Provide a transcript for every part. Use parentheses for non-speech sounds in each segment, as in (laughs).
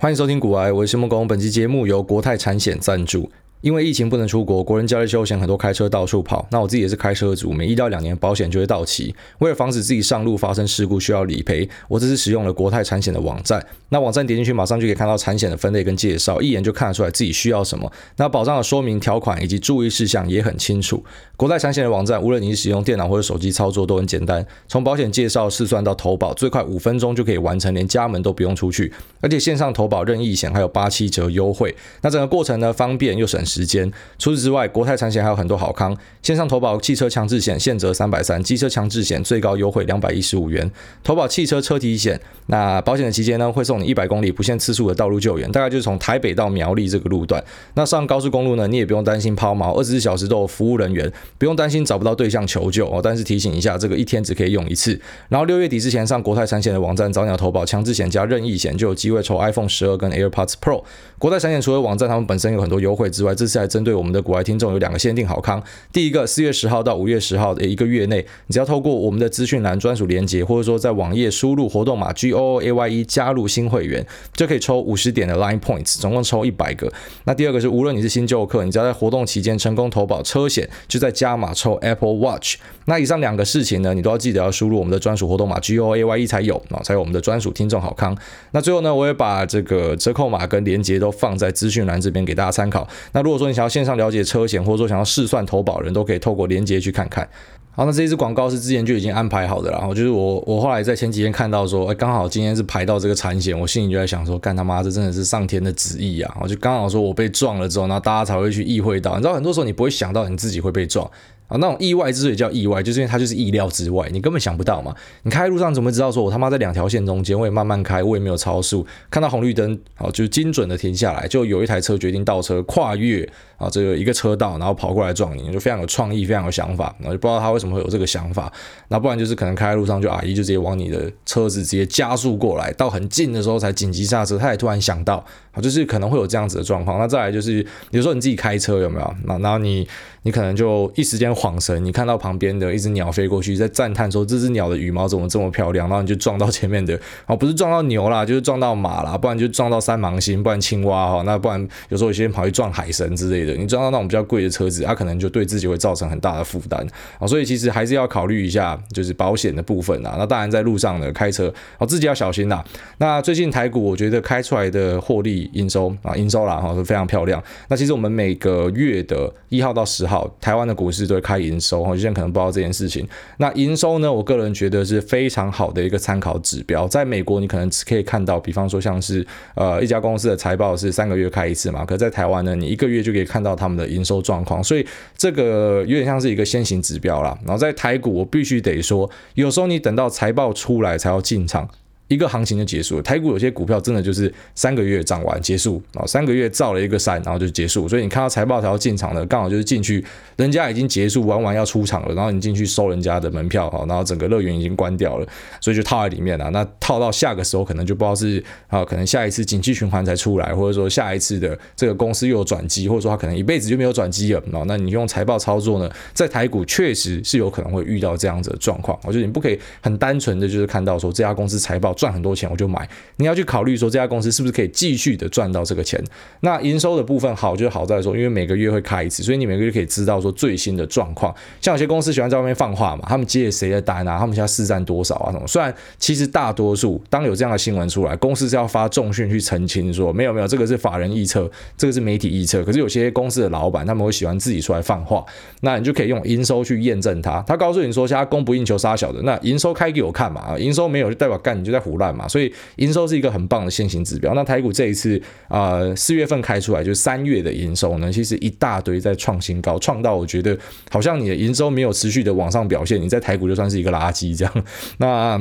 欢迎收听古癌，我是谢孟恭。本期节目由国泰产险赞助。因为疫情不能出国，国人假日休闲，很多开车到处跑。那我自己也是开车族，每一到两年保险就会到期。为了防止自己上路发生事故需要理赔，我这次使用了国泰产险的网站。那网站点进去，马上就可以看到产险的分类跟介绍，一眼就看得出来自己需要什么。那保障的说明条款以及注意事项也很清楚。国泰产险的网站，无论你是使用电脑或者手机操作都很简单。从保险介绍、试算到投保，最快五分钟就可以完成，连家门都不用出去。而且线上投保任意险还有八七折优惠。那整个过程呢，方便又省时间。除此之外，国泰产险还有很多好康。线上投保汽车强制险现折三百三，机车强制险最高优惠两百一十五元。投保汽车车体险，那保险的期间呢，会送你一百公里不限次数的道路救援，大概就是从台北到苗栗这个路段。那上高速公路呢，你也不用担心抛锚，二十四小时都有服务人员，不用担心找不到对象求救哦。但是提醒一下，这个一天只可以用一次。然后六月底之前上国泰产险的网站早鸟投保强制险加任意险，就有机会抽 iPhone 十二跟 AirPods Pro。国泰产险除了网站他们本身有很多优惠之外，这次还针对我们的国外听众有两个限定好康，第一个四月十号到五月十号的一个月内，你只要透过我们的资讯栏专属连结，或者说在网页输入活动码 G O O A Y E 加入新会员，就可以抽五十点的 Line Points，总共抽一百个。那第二个是无论你是新旧客，你只要在活动期间成功投保车险，就在加码抽 Apple Watch。那以上两个事情呢，你都要记得要输入我们的专属活动码 G O A Y E 才有啊，才有我们的专属听众好康。那最后呢，我也把这个折扣码跟连结都放在资讯栏这边给大家参考。那如如果说你想要线上了解车险，或者说想要试算投保人，都可以透过连接去看看。好，那这一支广告是之前就已经安排好的。然后就是我，我后来在前几天看到说，哎，刚好今天是排到这个产险，我心里就在想说，干他妈，这真的是上天的旨意啊！我就刚好说我被撞了之后，然后大家才会去意会到，你知道，很多时候你不会想到你自己会被撞。啊，那种意外之所以叫意外，就是因为它就是意料之外，你根本想不到嘛。你开路上怎么知道说，我他妈在两条线中间，我也慢慢开，我也没有超速，看到红绿灯，好，就精准的停下来，就有一台车决定倒车跨越啊这个一个车道，然后跑过来撞你，就非常有创意，非常有想法，然后就不知道他为什么会有这个想法。那不然就是可能开在路上，就阿姨就直接往你的车子直接加速过来，到很近的时候才紧急刹车，他也突然想到，啊，就是可能会有这样子的状况。那再来就是，比如说你自己开车有没有？那然后你。你可能就一时间恍神，你看到旁边的一只鸟飞过去，在赞叹说这只鸟的羽毛怎么这么漂亮，然后你就撞到前面的，哦，不是撞到牛啦，就是撞到马啦，不然就撞到三芒星，不然青蛙哈，那不然有时候有些人跑去撞海神之类的，你撞到那种比较贵的车子，它可能就对自己会造成很大的负担啊，所以其实还是要考虑一下，就是保险的部分啊。那当然在路上呢开车，哦，自己要小心呐。那最近台股我觉得开出来的获利营收啊，营收啦哈是非常漂亮。那其实我们每个月的一号到十号。台湾的股市都会开营收，有些人可能不知道这件事情。那营收呢，我个人觉得是非常好的一个参考指标。在美国，你可能只可以看到，比方说像是呃一家公司的财报是三个月开一次嘛，可在台湾呢，你一个月就可以看看到他们的营收状况，所以这个有点像是一个先行指标啦。然后在台股，我必须得说，有时候你等到财报出来才要进场。一个行情就结束了，台股有些股票真的就是三个月涨完结束啊，三个月造了一个山，然后就结束。所以你看到财报才要进场的，刚好就是进去，人家已经结束玩完要出场了，然后你进去收人家的门票哈，然后整个乐园已经关掉了，所以就套在里面了。那套到下个时候，可能就不知道是啊，可能下一次景气循环才出来，或者说下一次的这个公司又有转机，或者说他可能一辈子就没有转机了。那你用财报操作呢，在台股确实是有可能会遇到这样子的状况。我觉得你不可以很单纯的就是看到说这家公司财报赚很多钱我就买，你要去考虑说这家公司是不是可以继续的赚到这个钱。那营收的部分好就好在说，因为每个月会开一次，所以你每个月可以知道说最新的状况。像有些公司喜欢在外面放话嘛，他们接谁的单啊，他们现在市占多少啊什么。虽然其实大多数当有这样的新闻出来，公司是要发重讯去澄清说没有没有，这个是法人预测，这个是媒体预测。可是有些公司的老板他们会喜欢自己出来放话，那你就可以用营收去验证它。他告诉你说现在供不应求杀小的，那营收开给我看嘛，啊营收没有就代表干你就在不烂嘛。所以营收是一个很棒的先行指标。那台股这一次啊，四月份开出来就是三月的营收呢，其实一大堆在创新高，创到我觉得好像你的营收没有持续的往上表现，你在台股就算是一个垃圾这样。那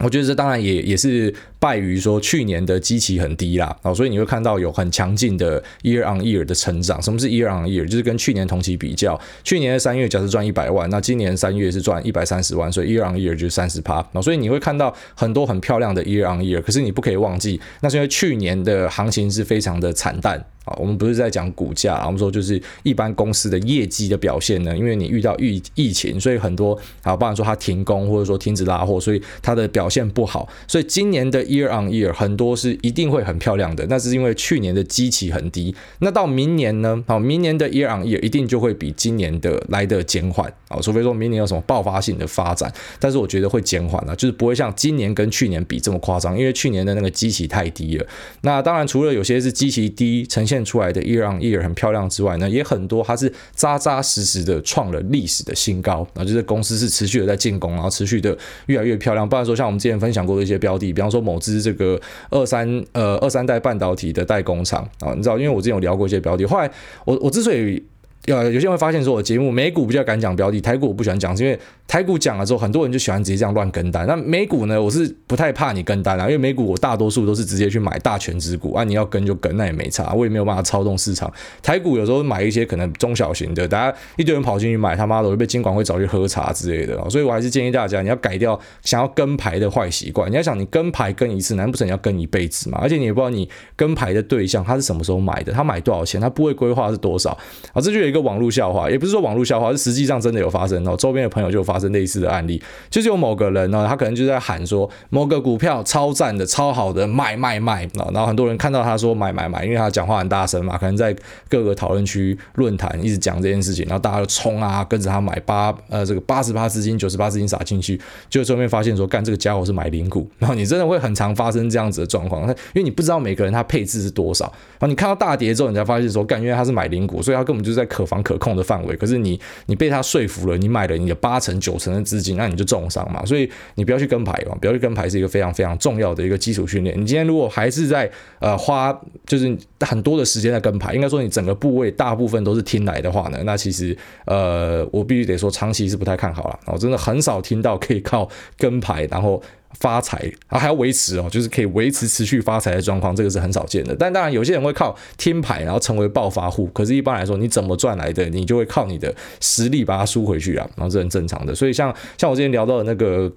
我觉得这当然也也是败于说去年的基期很低啦，所以你会看到有很强劲的 year on year 的成长。什么是 year on year？就是跟去年同期比较，去年的三月假设赚一百万，那今年三月是赚一百三十万，所以 year on year 就是三十趴。所以你会看到很多很漂亮的 year on year，可是你不可以忘记，那是因为去年的行情是非常的惨淡。啊，我们不是在讲股价，我们说就是一般公司的业绩的表现呢，因为你遇到疫疫情，所以很多啊，包含说它停工或者说停止拉货，所以它的表现不好，所以今年的 year on year 很多是一定会很漂亮的，那是因为去年的基期很低，那到明年呢，好，明年的 year on year 一定就会比今年的来的减缓。啊，除非说明年有什么爆发性的发展，但是我觉得会减缓啊，就是不会像今年跟去年比这么夸张，因为去年的那个基期太低了。那当然除了有些是基期低呈现出来的 year on ear 很漂亮之外呢，也很多它是扎扎实实的创了历史的新高啊，就是公司是持续的在进攻，然后持续的越来越漂亮。不然说像我们之前分享过的一些标的，比方说某只这个二三呃二三代半导体的代工厂啊，你知道，因为我之前有聊过一些标的，后来我我之所以 (laughs) 呃有些人会发现说我节目美股比较敢讲标的，台股我不喜欢讲，是因为。台股讲了之后，很多人就喜欢直接这样乱跟单。那美股呢？我是不太怕你跟单啊，因为美股我大多数都是直接去买大权值股啊，你要跟就跟，那也没差，我也没有办法操纵市场。台股有时候买一些可能中小型的，大家一堆人跑进去买，他妈的会被监管会找去喝茶之类的。所以我还是建议大家，你要改掉想要跟牌的坏习惯。你要想，你跟牌跟一次，难不成你要跟一辈子嘛？而且你也不知道你跟牌的对象他是什么时候买的，他买多少钱，他不会规划是多少啊？这就有一个网络笑话，也不是说网络笑话，是实际上真的有发生哦。周边的朋友就发生类似的案例。就是有某个人呢，他可能就在喊说某个股票超赞的、超好的，卖卖卖。然后很多人看到他说买买买，因为他讲话很大声嘛，可能在各个讨论区、论坛一直讲这件事情，然后大家就冲啊，跟着他买八呃这个八十八资金、九十八资金撒进去，就后面发现说干这个家伙是买零股，然后你真的会很常发生这样子的状况，因为你不知道每个人他配置是多少，然后你看到大跌之后，你才发现说干，因为他是买零股，所以他根本就是在可防可控的范围，可是你你被他说服了，你买了你的八成九成的资金，那你就重伤嘛，所以你不要去跟牌哦，不要去跟牌是一个非常非常重要的一个基础训练。你今天如果还是在呃花就是很多的时间在跟牌，应该说你整个部位大部分都是听来的话呢，那其实呃我必须得说长期是不太看好了。我真的很少听到可以靠跟牌然后发财啊，还要维持哦，就是可以维持持续发财的状况，这个是很少见的。但当然有些人会靠听牌然后成为暴发户，可是一般来说你怎么赚来的，你就会靠你的实力把它输回去啊，然后这很正常的。所以像像我之前聊到的那个。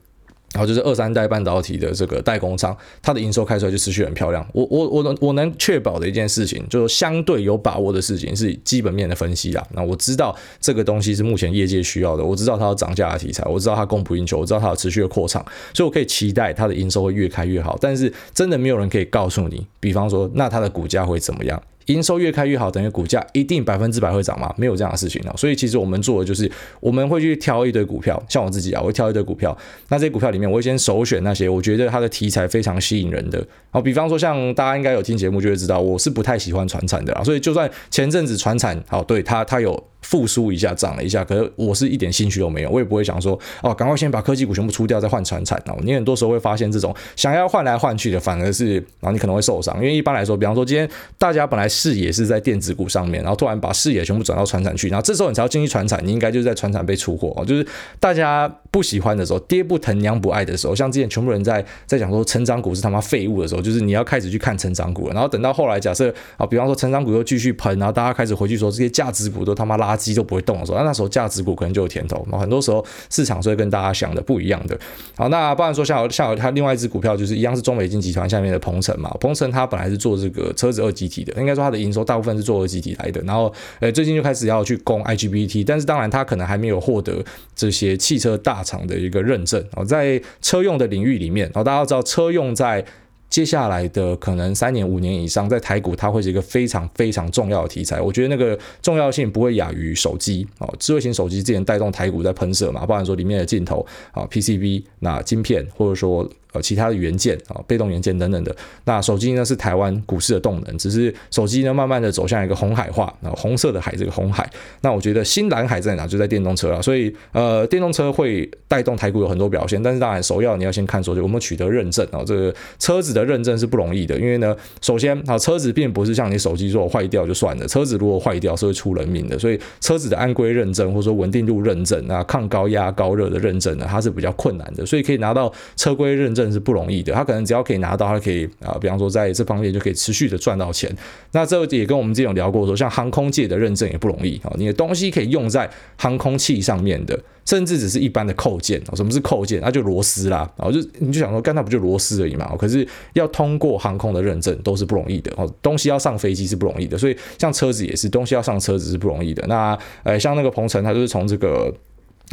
然后就是二三代半导体的这个代工厂，它的营收开出来就持续很漂亮。我我我能我能确保的一件事情，就是相对有把握的事情是基本面的分析啦。那我知道这个东西是目前业界需要的，我知道它有涨价的题材，我知道它供不应求，我知道它有持续的扩厂，所以我可以期待它的营收会越开越好。但是真的没有人可以告诉你，比方说那它的股价会怎么样？营收越开越好，等于股价一定百分之百会涨吗？没有这样的事情啊。所以其实我们做的就是，我们会去挑一堆股票，像我自己啊，我会挑一堆股票。那这些股票里面，我会先首选那些我觉得它的题材非常吸引人的。好，比方说像大家应该有听节目就会知道，我是不太喜欢传产的啊。所以就算前阵子传产，好，对它它有。复苏一下，涨了一下，可是我是一点兴趣都没有，我也不会想说哦，赶快先把科技股全部出掉，再换船产哦。你很多时候会发现，这种想要换来换去的，反而是然后你可能会受伤，因为一般来说，比方说今天大家本来视野是在电子股上面，然后突然把视野全部转到船产去，然后这时候你才要进去船产，你应该就是在船产被出货哦，就是大家不喜欢的时候，爹不疼娘不爱的时候，像之前全部人在在讲说成长股是他妈废物的时候，就是你要开始去看成长股了，然后等到后来假设啊，比方说成长股又继续喷，然后大家开始回去说这些价值股都他妈垃圾都不会动的时候。那那时候价值股可能就有甜头嘛，很多时候市场是会跟大家想的不一样的。好，那不然说像像它另外一只股票就是一样是中美金集团下面的鹏程嘛，鹏程它本来是做这个车子二极体的，应该说它的营收大部分是做二极体来的。然后呃最近就开始要去攻 IGBT，但是当然它可能还没有获得这些汽车大厂的一个认证哦，在车用的领域里面，然后大家要知道车用在。接下来的可能三年五年以上，在台股它会是一个非常非常重要的题材。我觉得那个重要性不会亚于手机哦，智慧型手机之前带动台股在喷射嘛，包含说里面的镜头啊、PCB 那晶片，或者说。呃，其他的元件啊，被动元件等等的。那手机呢是台湾股市的动能，只是手机呢慢慢的走向一个红海化，啊，红色的海这个红海。那我觉得新蓝海在哪？就在电动车了。所以呃，电动车会带动台股有很多表现，但是当然首要你要先看说，就我们取得认证啊，这个车子的认证是不容易的，因为呢，首先啊，车子并不是像你手机说坏掉就算了，车子如果坏掉是会出人命的，所以车子的安规认证或者说稳定度认证啊，抗高压高热的认证呢，它是比较困难的，所以可以拿到车规认证。是不容易的，他可能只要可以拿到，他可以啊，比方说在这方面就可以持续的赚到钱。那这也跟我们之前有聊过说，像航空界的认证也不容易啊，你的东西可以用在航空器上面的。甚至只是一般的扣件，什么是扣件？那就螺丝啦，然后就你就想说，干那不就螺丝而已嘛？可是要通过航空的认证都是不容易的哦，东西要上飞机是不容易的，所以像车子也是，东西要上车子是不容易的。那呃，像那个鹏程，他就是从这个。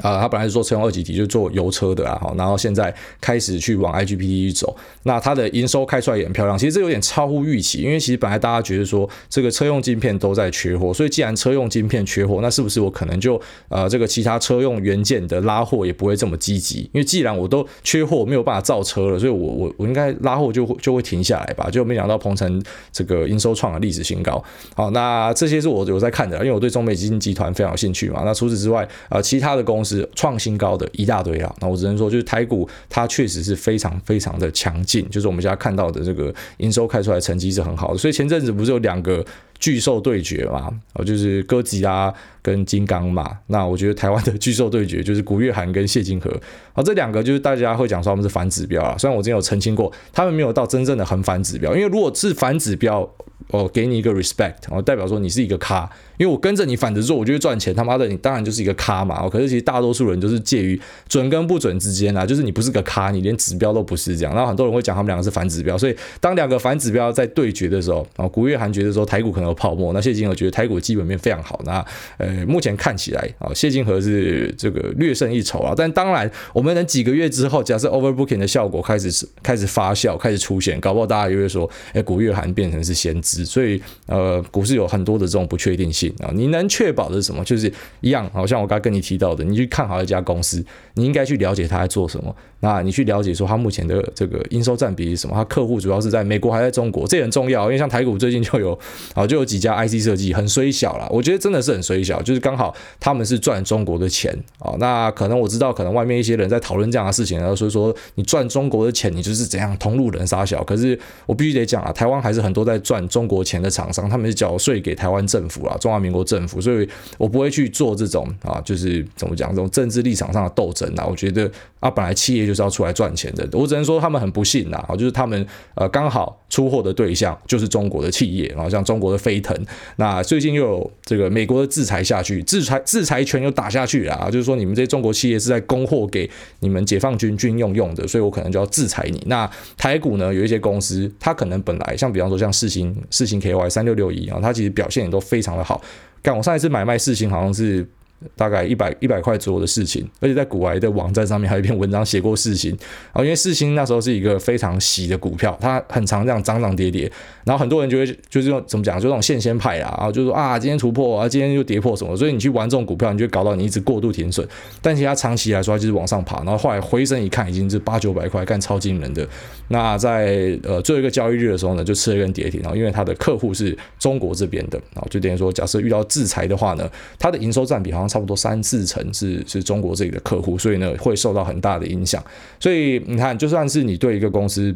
啊，他本来是做车用二级体，就做油车的啊，好，然后现在开始去往 IGBT 去走，那它的营收开出来也很漂亮。其实这有点超乎预期，因为其实本来大家觉得说这个车用晶片都在缺货，所以既然车用晶片缺货，那是不是我可能就呃这个其他车用元件的拉货也不会这么积极？因为既然我都缺货，没有办法造车了，所以我我我应该拉货就会就会停下来吧？就没想到鹏程这个营收创了历史新高。好，那这些是我有在看的，因为我对中美基金集团非常有兴趣嘛。那除此之外，呃，其他的公司。是创新高的一大堆啊，那我只能说，就是台股它确实是非常非常的强劲，就是我们现在看到的这个营收开出来成绩是很好的，所以前阵子不是有两个巨兽对决嘛，哦，就是哥吉拉跟金刚嘛，那我觉得台湾的巨兽对决就是古月涵跟谢金河，啊，这两个就是大家会讲说他们是反指标啊，虽然我之前有澄清过，他们没有到真正的很反指标，因为如果是反指标。哦，给你一个 respect，哦，代表说你是一个咖，因为我跟着你反着做，我就会赚钱。他妈的，你当然就是一个咖嘛。哦，可是其实大多数人都是介于准跟不准之间啦，就是你不是个咖，你连指标都不是这样。然后很多人会讲他们两个是反指标，所以当两个反指标在对决的时候，啊，古月涵觉得说台股可能泡沫，那谢金河觉得台股基本面非常好。那呃，目前看起来啊，谢金河是这个略胜一筹啊。但当然，我们等几个月之后，假设 overbooking 的效果开始开始发酵，开始出现，搞不好大家就会说，哎，古月涵变成是先知。所以，呃，股市有很多的这种不确定性啊。你能确保的是什么？就是一样，好像我刚跟你提到的，你去看好一家公司，你应该去了解他在做什么。那你去了解说他目前的这个应收占比是什么？他客户主要是在美国还在中国？这也很重要，因为像台股最近就有啊，就有几家 IC 设计很衰小了。我觉得真的是很衰小，就是刚好他们是赚中国的钱啊。那可能我知道，可能外面一些人在讨论这样的事情，然后所以说你赚中国的钱，你就是怎样同路人杀小。可是我必须得讲啊，台湾还是很多在赚中国钱的厂商，他们是缴税给台湾政府啊，中华民国政府，所以我不会去做这种啊，就是怎么讲这种政治立场上的斗争啊。我觉得啊，本来企业就是要出来赚钱的。我只能说他们很不幸呐，就是他们呃刚好出货的对象就是中国的企业，然后像中国的飞腾，那最近又有这个美国的制裁下去，制裁制裁权又打下去啊，就是说你们这些中国企业是在供货给你们解放军军用用的，所以我可能就要制裁你。那台股呢，有一些公司，它可能本来像比方说像世星世星 KY 三六六一啊，它其实表现也都非常的好。干我上一次买卖世星好像是。大概一百一百块左右的事情，而且在股癌的网站上面还有一篇文章写过四星啊，因为四星那时候是一个非常喜的股票，它很常这样涨涨跌跌，然后很多人就会就是用怎么讲，就这种线先派啦，然后就说啊今天突破啊，今天又跌破什么，所以你去玩这种股票，你就搞到你一直过度停损，但其实它长期来说它就是往上爬，然后后来回升一看已经是八九百块，干超惊人的。那在呃最后一个交易日的时候呢，就吃了一根跌停，然后因为它的客户是中国这边的，然后就等于说假设遇到制裁的话呢，它的营收占比好像。差不多三四成是是中国这里的客户，所以呢会受到很大的影响。所以你看，就算是你对一个公司，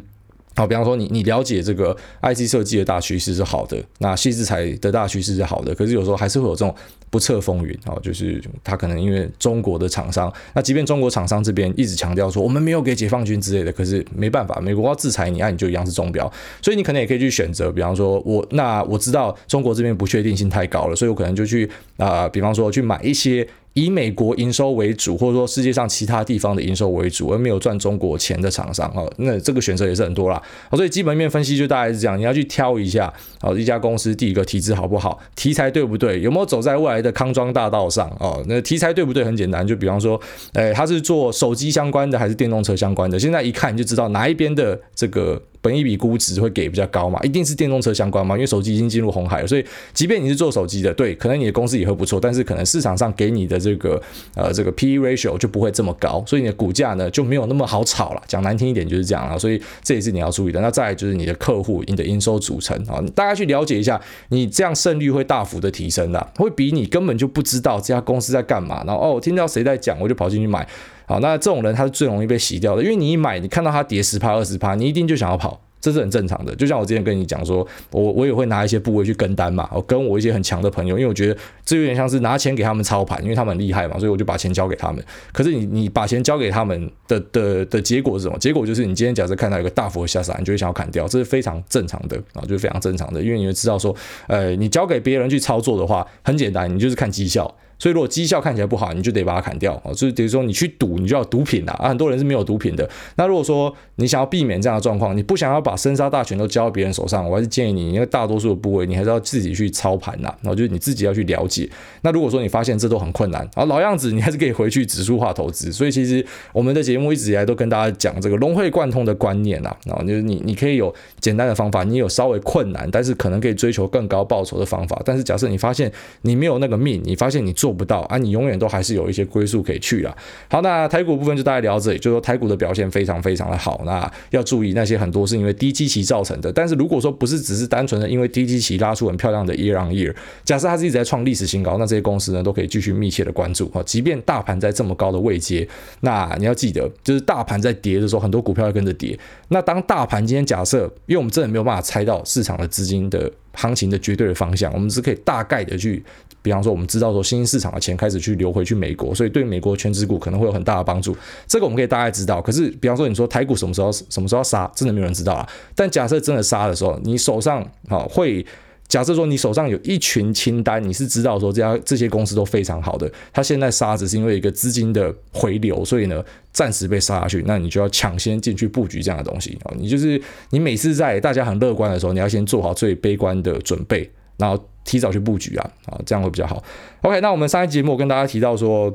好，比方说你你了解这个 IC 设计的大趋势是好的，那矽智财的大趋势是好的，可是有时候还是会有这种不测风云啊，就是他可能因为中国的厂商，那即便中国厂商这边一直强调说我们没有给解放军之类的，可是没办法，美国要制裁你，那你就一样是中标，所以你可能也可以去选择，比方说我那我知道中国这边不确定性太高了，所以我可能就去啊、比方说去买一些。以美国营收为主，或者说世界上其他地方的营收为主，而没有赚中国钱的厂商哦，那这个选择也是很多啦。所以基本面分析就大概是这样，你要去挑一下哦，一家公司第一个体质好不好，题材对不对，有没有走在未来的康庄大道上哦？那题材对不对很简单，就比方说，诶，他是做手机相关的还是电动车相关的？现在一看你就知道哪一边的这个。本一比估值会给比较高嘛？一定是电动车相关嘛？因为手机已经进入红海了，所以即便你是做手机的，对，可能你的公司也会不错，但是可能市场上给你的这个呃这个 PE ratio 就不会这么高，所以你的股价呢就没有那么好炒了。讲难听一点就是这样啊，所以这也是你要注意的。那再来就是你的客户、你的营收组成啊，大家去了解一下，你这样胜率会大幅的提升的，会比你根本就不知道这家公司在干嘛，然后哦，听到谁在讲，我就跑进去买。好，那这种人他是最容易被洗掉的，因为你一买，你看到他跌十趴、二十趴，你一定就想要跑。这是很正常的，就像我之前跟你讲说，我我也会拿一些部位去跟单嘛，我跟我一些很强的朋友，因为我觉得这有点像是拿钱给他们操盘，因为他们很厉害嘛，所以我就把钱交给他们。可是你你把钱交给他们的的的结果是什么？结果就是你今天假设看到一个大幅的下杀，你就会想要砍掉，这是非常正常的啊，就是非常正常的，因为你会知道说，呃，你交给别人去操作的话，很简单，你就是看绩效。所以如果绩效看起来不好，你就得把它砍掉啊。就是比如说你去赌，你就要赌品啦啊。很多人是没有赌品的。那如果说你想要避免这样的状况，你不想要把生杀大权都交到别人手上，我还是建议你，因为大多数的部位你还是要自己去操盘呐。然后就是你自己要去了解。那如果说你发现这都很困难，啊，老样子，你还是可以回去指数化投资。所以其实我们的节目一直以来都跟大家讲这个融会贯通的观念啊，然后就是你你可以有简单的方法，你有稍微困难，但是可能可以追求更高报酬的方法。但是假设你发现你没有那个命，你发现你做不到啊，你永远都还是有一些归宿可以去啊。好，那台股部分就大概聊到这里，就说台股的表现非常非常的好。那要注意那些很多是因为低基期造成的，但是如果说不是只是单纯的因为低基期拉出很漂亮的 year on year，假设它是一直在创历史新高，那这些公司呢都可以继续密切的关注啊。即便大盘在这么高的位阶，那你要记得，就是大盘在跌的时候，很多股票要跟着跌。那当大盘今天假设，因为我们真的没有办法猜到市场的资金的行情的绝对的方向，我们只可以大概的去，比方说我们知道说新兴市场的钱开始去流回去美国，所以对美国全职股可能会有很大的帮助，这个我们可以大概知道。可是比方说你说台股什么时候什么时候杀，真的没有人知道啊。但假设真的杀的时候，你手上好会。假设说你手上有一群清单，你是知道说这家这些公司都非常好的，它现在杀只是因为一个资金的回流，所以呢暂时被杀下去，那你就要抢先进去布局这样的东西啊。你就是你每次在大家很乐观的时候，你要先做好最悲观的准备，然后提早去布局啊啊，这样会比较好。OK，那我们上一节目跟大家提到说。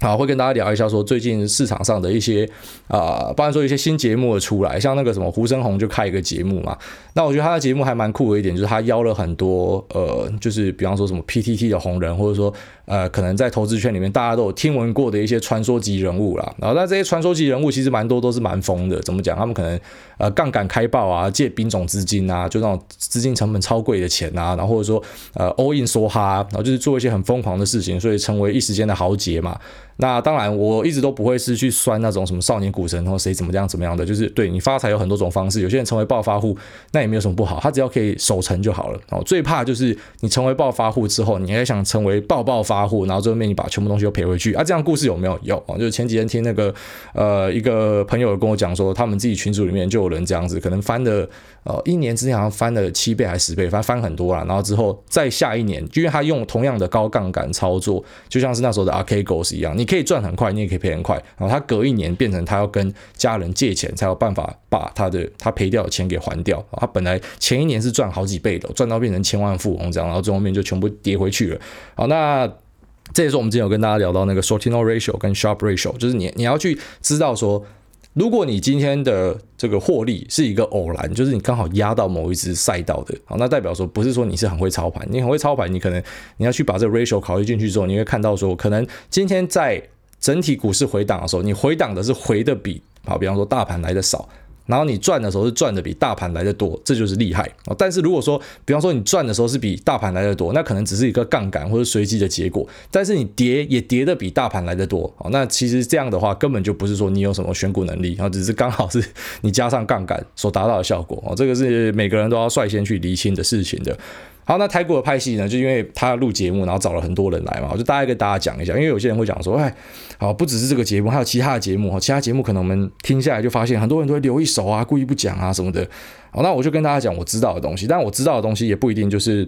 好，会跟大家聊一下说最近市场上的一些啊、呃，包含说一些新节目的出来，像那个什么胡生红就开一个节目嘛。那我觉得他的节目还蛮酷的一点，就是他邀了很多呃，就是比方说什么 PTT 的红人，或者说呃，可能在投资圈里面大家都有听闻过的一些传说级人物啦。然后那这些传说级人物其实蛮多都是蛮疯的，怎么讲？他们可能呃杠杆开爆啊，借兵种资金啊，就那种资金成本超贵的钱啊，然后或者说呃 all in 梭哈，然后就是做一些很疯狂的事情，所以成为一时间的豪杰嘛。那当然，我一直都不会是去酸那种什么少年股神或谁怎么样怎么样的，就是对你发财有很多种方式，有些人成为暴发户，那也没有什么不好，他只要可以守成就好了。哦，最怕就是你成为暴发户之后，你还想成为暴暴发户，然后最后面你把全部东西都赔回去啊？这样故事有没有？有啊，就是前几天听那个呃一个朋友跟我讲说，他们自己群组里面就有人这样子，可能翻了呃一年之内好像翻了七倍还是十倍，反正翻很多了，然后之后再下一年，因为他用同样的高杠杆操作，就像是那时候的 Archegos 一样，你。可以赚很快，你也可以赔很快。然后他隔一年变成他要跟家人借钱，才有办法把他的他赔掉的钱给还掉。他本来前一年是赚好几倍的，赚到变成千万富翁这样，然后最后面就全部跌回去了。好，那这也是我们之前有跟大家聊到那个 Sortino Ratio 跟 sharp Ratio，就是你你要去知道说。如果你今天的这个获利是一个偶然，就是你刚好压到某一支赛道的，好，那代表说不是说你是很会操盘，你很会操盘，你可能你要去把这个 ratio 考虑进去之后，你会看到说，可能今天在整体股市回档的时候，你回档的是回的比，好，比方说大盘来的少。然后你赚的时候是赚的比大盘来的多，这就是厉害。但是如果说，比方说你赚的时候是比大盘来的多，那可能只是一个杠杆或者随机的结果。但是你跌也跌的比大盘来的多，那其实这样的话根本就不是说你有什么选股能力，然后只是刚好是你加上杠杆所达到的效果。哦，这个是每个人都要率先去厘清的事情的。好，那台股的派系呢？就因为他录节目，然后找了很多人来嘛，我就大概跟大家讲一下。因为有些人会讲说，哎，好，不只是这个节目，还有其他的节目，哈其他节目可能我们听下来就发现，很多人都会留一手啊，故意不讲啊什么的。好，那我就跟大家讲我知道的东西，但我知道的东西也不一定就是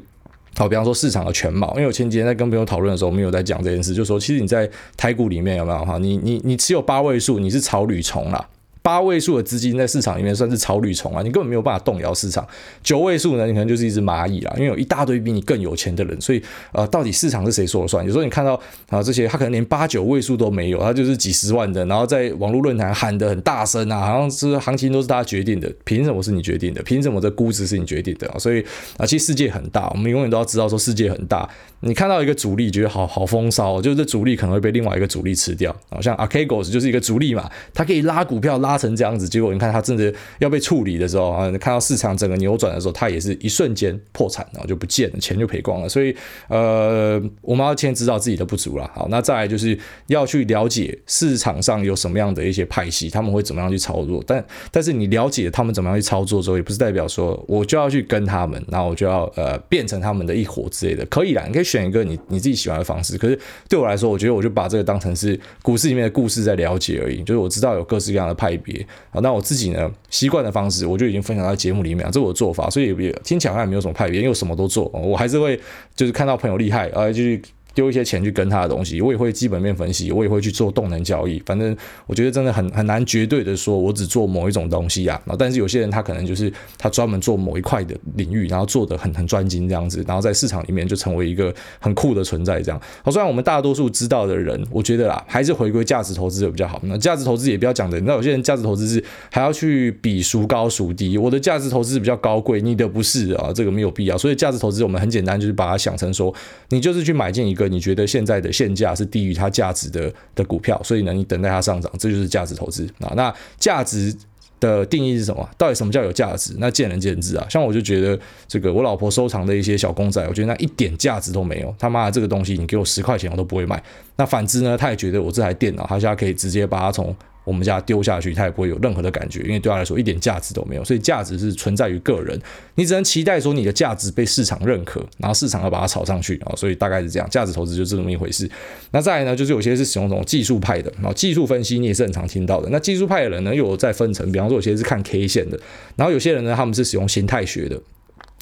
好，比方说市场的全貌。因为我前几天在跟朋友讨论的时候，我们有在讲这件事，就说其实你在台股里面有没有哈？你你你持有八位数，你是草履虫啦。八位数的资金在市场里面算是草履虫啊，你根本没有办法动摇市场。九位数呢，你可能就是一只蚂蚁啦，因为有一大堆比你更有钱的人，所以呃，到底市场是谁说了算？有时候你看到啊这些，他可能连八九位数都没有，他就是几十万的，然后在网络论坛喊得很大声啊，好像是行情都是他决定的，凭什么是你决定的？凭什么这估值是你决定的？所以啊，其实世界很大，我们永远都要知道说世界很大。你看到一个主力觉得好好风骚，就是这主力可能会被另外一个主力吃掉。好像 Archegos 就是一个主力嘛，它可以拉股票拉拉成这样子，结果你看它真的要被处理的时候啊，你看到市场整个扭转的时候，它也是一瞬间破产，然后就不见了，钱就赔光了。所以呃，我们要先知道自己的不足了。好，那再来就是要去了解市场上有什么样的一些派系，他们会怎么样去操作。但但是你了解他们怎么样去操作之后，也不是代表说我就要去跟他们，然后我就要呃变成他们的一伙之类的。可以啦，你可以。选一个你你自己喜欢的方式，可是对我来说，我觉得我就把这个当成是股市里面的故事在了解而已。就是我知道有各式各样的派别。啊，那我自己呢习惯的方式，我就已经分享到节目里面，这是我的做法，所以也听起来好像没有什么派别，因为我什么都做，我还是会就是看到朋友厉害啊，就是丢一些钱去跟他的东西，我也会基本面分析，我也会去做动能交易。反正我觉得真的很很难绝对的说，我只做某一种东西啊。但是有些人他可能就是他专门做某一块的领域，然后做得很很专精这样子，然后在市场里面就成为一个很酷的存在这样。好，虽然我们大多数知道的人，我觉得啦，还是回归价值投资的比较好。那价值投资也不要讲的，那有些人价值投资是还要去比孰高孰低。我的价值投资比较高贵，你的不是啊，这个没有必要。所以价值投资我们很简单，就是把它想成说，你就是去买进一个个你觉得现在的现价是低于它价值的的股票，所以呢，你等待它上涨，这就是价值投资啊。那价值的定义是什么？到底什么叫有价值？那见仁见智啊。像我就觉得这个我老婆收藏的一些小公仔，我觉得那一点价值都没有。他妈的这个东西，你给我十块钱我都不会买。那反之呢，他也觉得我这台电脑，他现在可以直接把它从。我们家丢下去，他也不会有任何的感觉，因为对他来说一点价值都没有。所以价值是存在于个人，你只能期待说你的价值被市场认可，然后市场要把它炒上去啊。所以大概是这样，价值投资就是这么一回事。那再来呢，就是有些是使用这种技术派的，然后技术分析你也是很常听到的。那技术派的人呢，又有再分成，比方说有些是看 K 线的，然后有些人呢，他们是使用形态学的。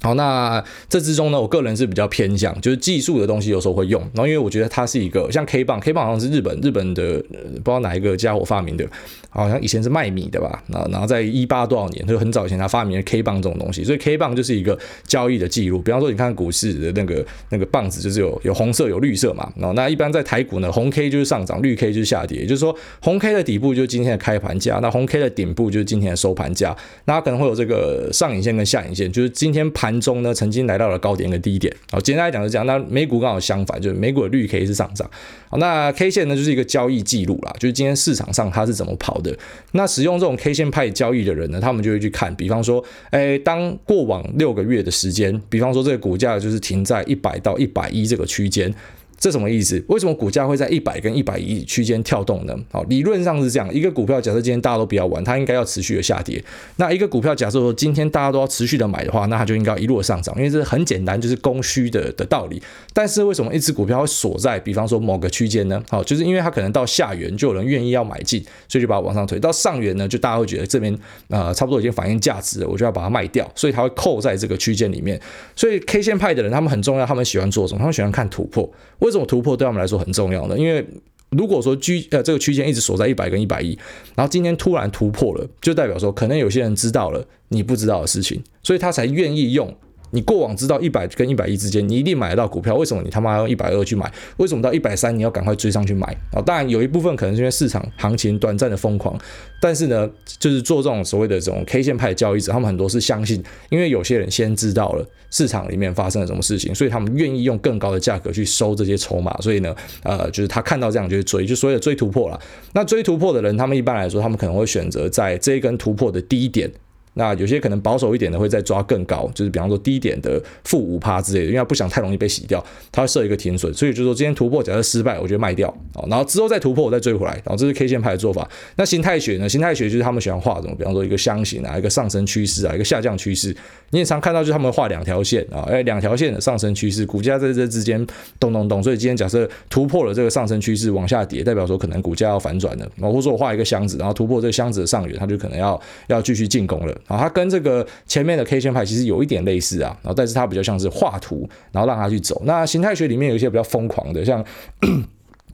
好，那这之中呢，我个人是比较偏向，就是技术的东西有时候会用，然后因为我觉得它是一个像 K 棒，K 棒好像是日本日本的，不知道哪一个家伙发明的，好像以前是卖米的吧，然后然后在一八多少年，就很早以前他发明了 K 棒这种东西，所以 K 棒就是一个交易的记录，比方说你看股市的那个那个棒子就是有有红色有绿色嘛，然后那一般在台股呢，红 K 就是上涨，绿 K 就是下跌，也就是说红 K 的底部就是今天的开盘价，那红 K 的顶部就是今天的收盘价，那它可能会有这个上影线跟下影线，就是今天盘盘中呢曾经。来到了高点跟低点，好，简单来讲是这样。那美股刚好相反，就是美股的绿 K 是上涨，好，那 K 线呢就是一个交易记录啦，就是今天市场上它是怎么跑的。那使用这种 K 线派交易的人呢，他们就会去看，比方说，诶，当过往六个月的时间，比方说这个股价就是停在一百到一百一这个区间。这什么意思？为什么股价会在一百跟一百一区间跳动呢？好，理论上是这样，一个股票假设今天大家都不要玩，它应该要持续的下跌。那一个股票假设说今天大家都要持续的买的话，那它就应该一路上涨，因为这很简单，就是供需的的道理。但是为什么一只股票会锁在，比方说某个区间呢？好，就是因为它可能到下缘就有人愿意要买进，所以就把它往上推；到上缘呢，就大家会觉得这边呃差不多已经反映价值了，我就要把它卖掉，所以它会扣在这个区间里面。所以 K 线派的人他们很重要，他们喜欢做什么？他们喜欢看突破。这种突破对他们来说很重要的？因为如果说区呃这个区间一直锁在一百跟一百一，然后今天突然突破了，就代表说可能有些人知道了你不知道的事情，所以他才愿意用。你过往知道一百跟一百一之间，你一定买得到股票。为什么你他妈要一百二去买？为什么到一百三你要赶快追上去买？啊，当然有一部分可能是因为市场行情短暂的疯狂，但是呢，就是做这种所谓的这种 K 线派的交易者，他们很多是相信，因为有些人先知道了市场里面发生了什么事情，所以他们愿意用更高的价格去收这些筹码。所以呢，呃，就是他看到这样就追，就所谓的追突破了。那追突破的人，他们一般来说，他们可能会选择在这一根突破的低点。那有些可能保守一点的会再抓更高，就是比方说低点的负五趴之类的，因为他不想太容易被洗掉，他会设一个停损，所以就是说今天突破假设失败，我就卖掉，然后之后再突破我再追回来，然后这是 K 线派的做法。那形态学呢？形态学就是他们喜欢画什么，比方说一个箱型啊，一个上升趋势啊，一个下降趋势。你也常看到就是他们画两条线啊，哎，两条线的上升趋势，股价在这之间动动动，所以今天假设突破了这个上升趋势往下跌，代表说可能股价要反转了，然后或者说我画一个箱子，然后突破这个箱子的上缘，它就可能要要继续进攻了，然后它跟这个。前面的 K 线派其实有一点类似啊，然后但是它比较像是画图，然后让它去走。那形态学里面有一些比较疯狂的，像。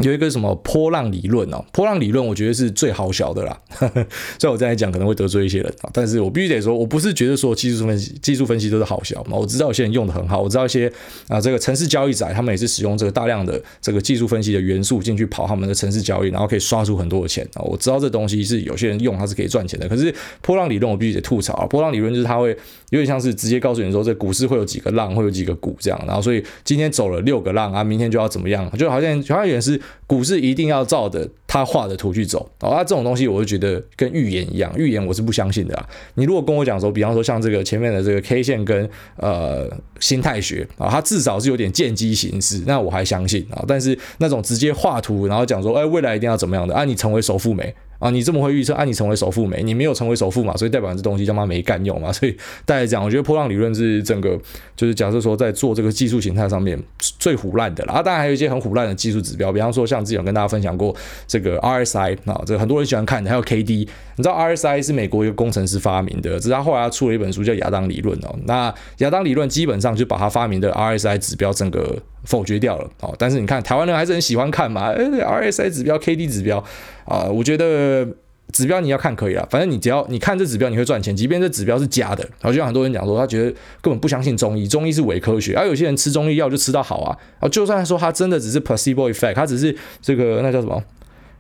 有一个什么波浪理论哦，波浪理论我觉得是最好笑的啦。(laughs) 所以我这样讲可能会得罪一些人啊，但是我必须得说，我不是觉得说技术分析技术分析都是好笑嘛。我知道有些人用的很好，我知道一些啊这个城市交易仔他们也是使用这个大量的这个技术分析的元素进去跑他们的城市交易，然后可以刷出很多的钱啊。我知道这东西是有些人用它是可以赚钱的，可是波浪理论我必须得吐槽啊。波浪理论就是它会有点像是直接告诉你说，这股市会有几个浪，会有几个股这样，然后所以今天走了六个浪啊，明天就要怎么样，就好像好像也是。股市一定要照着他画的图去走，哦，那这种东西我就觉得跟预言一样，预言我是不相信的啊。你如果跟我讲说，比方说像这个前面的这个 K 线跟呃心态学啊，它至少是有点见机行事，那我还相信啊。但是那种直接画图然后讲说，哎，未来一定要怎么样的啊？你成为首富没？啊，你这么会预测，啊，你成为首富没？你没有成为首富嘛，所以代表这东西他妈没干用嘛。所以大家讲，我觉得波浪理论是整个就是假设说在做这个技术形态上面最唬烂的了啊。当然还有一些很唬烂的技术指标，比方说像之前跟大家分享过这个 RSI 啊，这个很多人喜欢看的，还有 KD。你知道 RSI 是美国一个工程师发明的，只是他后来他出了一本书叫亚当理论哦。那亚当理论基本上就把他发明的 RSI 指标整个否决掉了哦。但是你看台湾人还是很喜欢看嘛，呃，RSI 指标、KD 指标啊，我觉得指标你要看可以了，反正你只要你看这指标你会赚钱，即便这指标是假的。然后就像很多人讲说，他觉得根本不相信中医，中医是伪科学。而、啊、有些人吃中医药就吃到好啊，啊，就算说他真的只是 placebo effect，他只是这个那叫什么？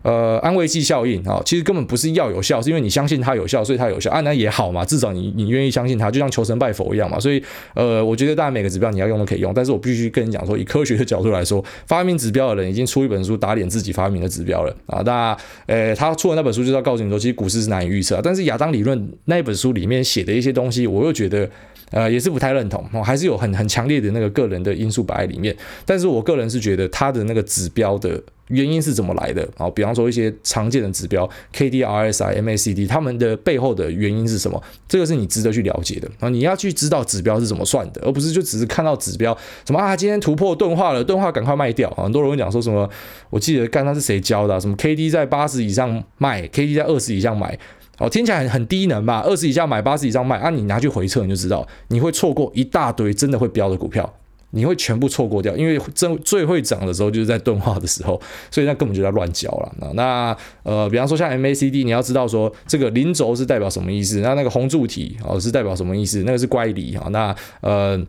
呃，安慰剂效应啊，其实根本不是药有效，是因为你相信它有效，所以它有效啊，那也好嘛，至少你你愿意相信它，就像求神拜佛一样嘛。所以，呃，我觉得当然每个指标你要用都可以用，但是我必须跟你讲说，以科学的角度来说，发明指标的人已经出一本书打脸自己发明的指标了啊。那，呃，他出的那本书就是要告诉你说，其实股市是难以预测，但是亚当理论那一本书里面写的一些东西，我又觉得。呃，也是不太认同，哦，还是有很很强烈的那个个人的因素摆在里面。但是我个人是觉得它的那个指标的原因是怎么来的啊？比方说一些常见的指标，K D R S I M A C D，他们的背后的原因是什么？这个是你值得去了解的啊！你要去知道指标是怎么算的，而不是就只是看到指标什么啊，今天突破钝化了，钝化赶快卖掉啊！很多人会讲说什么，我记得刚刚是谁教的？什么 K D 在八十以上卖，K D 在二十以上买。哦，听起来很很低能吧？二十以下买，八十以上卖啊！你拿去回测，你就知道你会错过一大堆真的会飙的股票，你会全部错过掉，因为真最会涨的时候就是在钝化的时候，所以那根本就在乱交了。那呃，比方说像 MACD，你要知道说这个零轴是代表什么意思？那那个红柱体哦是代表什么意思？那个是乖离啊。那呃。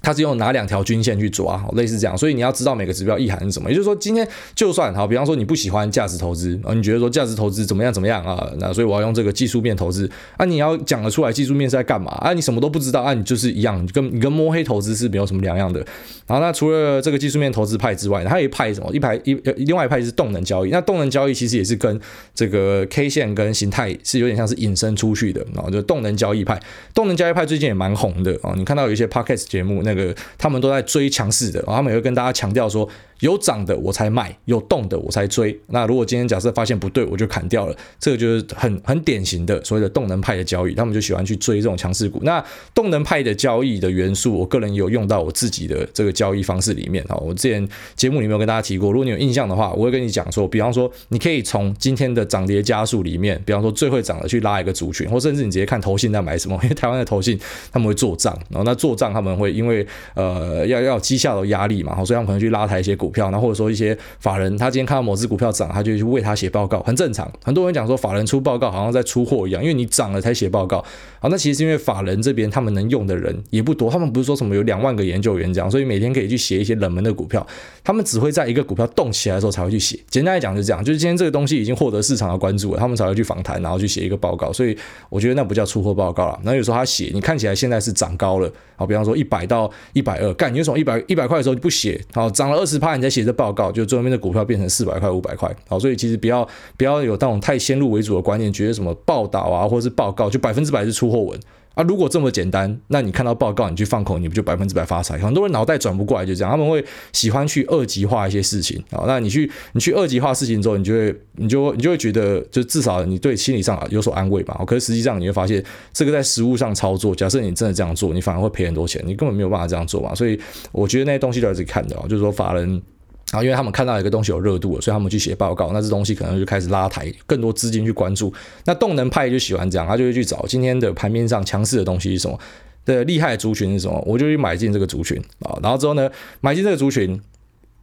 它是用哪两条均线去抓，类似这样，所以你要知道每个指标意涵是什么。也就是说，今天就算好，比方说你不喜欢价值投资啊，你觉得说价值投资怎么样怎么样啊？那所以我要用这个技术面投资啊，你要讲得出来技术面是在干嘛啊？你什么都不知道啊？你就是一样，跟你跟摸黑投资是没有什么两样的。然后那除了这个技术面投资派之外，还有一派什么？一派一另外一派是动能交易。那动能交易其实也是跟这个 K 线跟形态是有点像是引申出去的啊，就动能交易派。动能交易派最近也蛮红的啊，你看到有一些 Podcast 节目，那个他们都在追强势的，他们也会跟大家强调说。有涨的我才买，有动的我才追。那如果今天假设发现不对，我就砍掉了。这个就是很很典型的所谓的动能派的交易，他们就喜欢去追这种强势股。那动能派的交易的元素，我个人有用到我自己的这个交易方式里面啊。我之前节目里面有跟大家提过，如果你有印象的话，我会跟你讲说，比方说你可以从今天的涨跌家数里面，比方说最会涨的去拉一个族群，或甚至你直接看投信在买什么，(laughs) 因为台湾的投信他们会做账，然后那做账他们会因为呃要要绩效的压力嘛，所以他们可能去拉抬一些股股票，然后或者说一些。法人他今天看到某只股票涨，他就去为他写报告，很正常。很多人讲说法人出报告好像在出货一样，因为你涨了才写报告。好，那其实是因为法人这边他们能用的人也不多，他们不是说什么有两万个研究员这样，所以每天可以去写一些冷门的股票。他们只会在一个股票动起来的时候才会去写。简单来讲就是这样，就是今天这个东西已经获得市场的关注了，他们才会去访谈，然后去写一个报告。所以我觉得那不叫出货报告了。那有时候他写，你看起来现在是涨高了，好，比方说一百到一百二，干，你就从一百一百块的时候就不写，好，涨了二十趴你在写这报告。就最后面的股票变成四百块、五百块，好，所以其实不要不要有那种太先入为主的观念，觉得什么报道啊或者是报告就百分之百是出货文啊。如果这么简单，那你看到报告你去放空，你不就百分之百发财？很多人脑袋转不过来，就这样，他们会喜欢去二级化一些事情啊。那你去你去二级化事情之后，你就会你就你就会觉得，就至少你对心理上有所安慰吧。可是实际上你会发现，这个在实物上操作，假设你真的这样做，你反而会赔很多钱，你根本没有办法这样做嘛。所以我觉得那些东西都是自己看的，就是说法人。然后，因为他们看到一个东西有热度了，所以他们去写报告，那这东西可能就开始拉抬更多资金去关注。那动能派就喜欢这样，他就会去找今天的盘面上强势的东西是什么，的厉害族群是什么，我就去买进这个族群啊。然后之后呢，买进这个族群。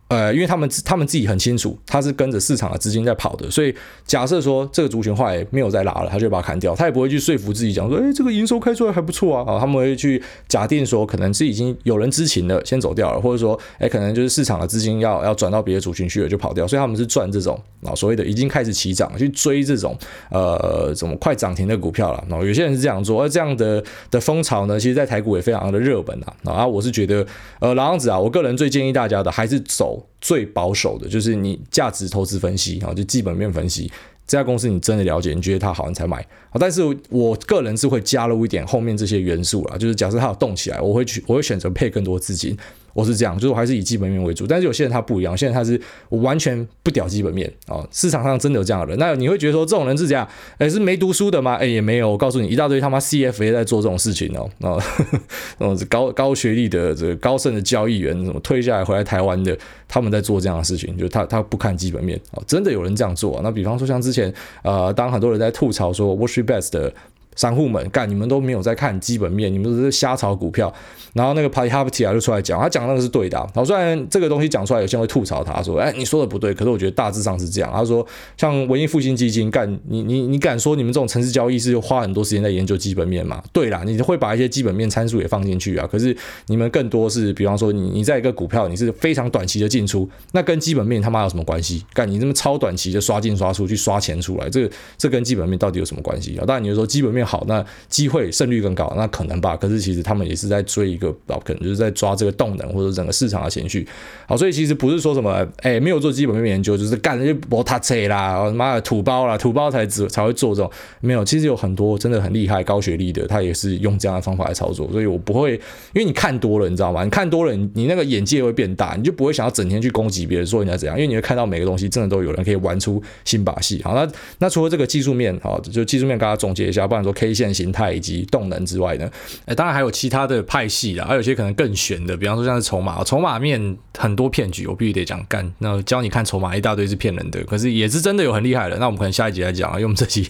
呃，因为他们他们自己很清楚，他是跟着市场的资金在跑的，所以假设说这个族群化也没有再拉了，他就把它砍掉，他也不会去说服自己讲说，哎，这个营收开出来还不错啊，啊，他们会去假定说可能是已经有人知情了，先走掉了，或者说，哎，可能就是市场的资金要要转到别的族群去了，就跑掉，所以他们是赚这种啊所谓的已经开始起涨，去追这种呃什么快涨停的股票了，然后有些人是这样做，而这样的的风潮呢，其实在台股也非常的热门啊，啊，我是觉得呃老样子啊，我个人最建议大家的还是走。最保守的就是你价值投资分析啊，就基本面分析，这家公司你真的了解，你觉得它好，你才买。但是我个人是会加入一点后面这些元素啦，就是假设它有动起来，我会去，我会选择配更多资金。我是这样，就是我还是以基本面为主。但是有些人他不一样，现在他是我完全不屌基本面啊、市场上真的有这样的人，那你会觉得说这种人是这样？哎，是没读书的吗？哎，也没有。我告诉你，一大堆他妈 CFA 在做这种事情哦。啊、哦，(laughs) 高高学历的这个高盛的交易员，什么退下来回来台湾的，他们在做这样的事情，就他他不看基本面啊、真的有人这样做啊。那比方说像之前呃，当很多人在吐槽说 w a t c h b e s t 的。散户们干，你们都没有在看基本面，你们都是瞎炒股票。然后那个 Paddy Harbatia 就出来讲，他讲那个是对的。然后虽然这个东西讲出来，有些人会吐槽他说：“哎，你说的不对。”可是我觉得大致上是这样。他说，像文艺复兴基金干，你你你敢说你们这种城市交易是花很多时间在研究基本面吗？对啦，你会把一些基本面参数也放进去啊。可是你们更多是，比方说你你在一个股票，你是非常短期的进出，那跟基本面他妈有什么关系？干你这么超短期的刷进刷出去刷钱出来，这个这跟基本面到底有什么关系啊？当然你就说基本面好，那机会胜率更高，那可能吧。可是其实他们也是在追一个，可能就是在抓这个动能或者整个市场的情绪。好，所以其实不是说什么，哎、没有做基本面研究，就是干那些博塔车啦，妈的土包啦，土包才只才会做这种。没有，其实有很多真的很厉害、高学历的，他也是用这样的方法来操作。所以我不会，因为你看多了，你知道吗？你看多了，你你那个眼界会变大，你就不会想要整天去攻击别人说人家怎样，因为你会看到每个东西真的都有人可以玩出新把戏。好，那那除了这个技术面，好，就技术面，跟大家总结一下，不然说 K 线形态。以及动能之外呢，哎，当然还有其他的派系啦，还有些可能更玄的，比方说像是筹码，筹码面很多骗局，我必须得讲干。那教你看筹码一大堆是骗人的，可是也是真的有很厉害的。那我们可能下一集来讲啊，因为我们这集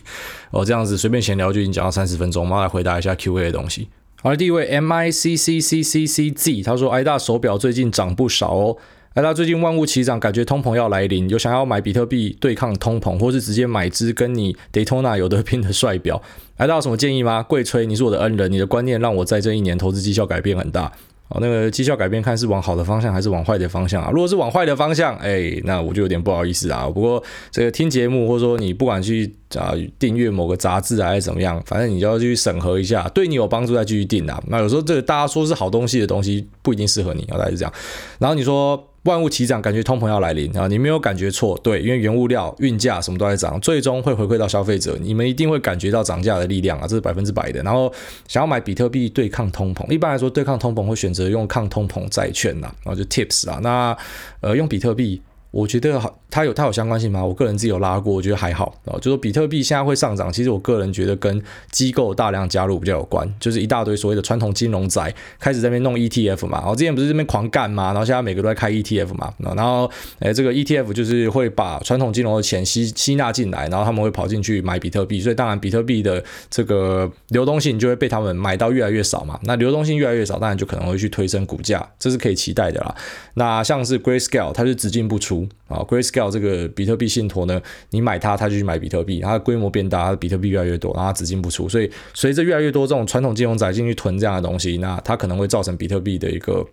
哦这样子随便闲聊就已经讲到三十分钟，我们来回答一下 Q&A 的东西。好，第一位 M I C C C C C Z，他说：“哎大手表最近涨不少哦。”哎，他最近万物齐涨，感觉通膨要来临，有想要买比特币对抗通膨，或是直接买只跟你 Daytona 有得拼的帅表。哎，大家有什么建议吗？贵吹，你是我的恩人，你的观念让我在这一年投资绩效改变很大。哦，那个绩效改变看是往好的方向还是往坏的方向啊？如果是往坏的方向，哎，那我就有点不好意思啊。不过这个听节目或者说你不管去啊订阅某个杂志还是怎么样，反正你就要去审核一下，对你有帮助再继续订啊。那有时候这个大家说是好东西的东西不一定适合你，大概是这样。然后你说。万物齐涨，感觉通膨要来临啊！你没有感觉错，对，因为原物料、运价什么都在涨，最终会回馈到消费者，你们一定会感觉到涨价的力量啊，这是百分之百的。然后想要买比特币对抗通膨，一般来说对抗通膨会选择用抗通膨债券呐，然后就 tips 啊，那呃用比特币。我觉得好，它有它有相关性吗？我个人自己有拉过，我觉得还好啊。就说比特币现在会上涨，其实我个人觉得跟机构大量加入比较有关，就是一大堆所谓的传统金融仔开始在那边弄 ETF 嘛。然后之前不是这边狂干嘛，然后现在每个都在开 ETF 嘛。然后诶，这个 ETF 就是会把传统金融的钱吸吸纳进来，然后他们会跑进去买比特币，所以当然比特币的这个流动性就会被他们买到越来越少嘛。那流动性越来越少，当然就可能会去推升股价，这是可以期待的啦。那像是 Grayscale，它是只进不出。啊，Grayscale 这个比特币信托呢，你买它，它就去买比特币，它的规模变大，它的比特币越来越多，然后它资金不出，所以随着越来越多这种传统金融仔进去囤这样的东西，那它可能会造成比特币的一个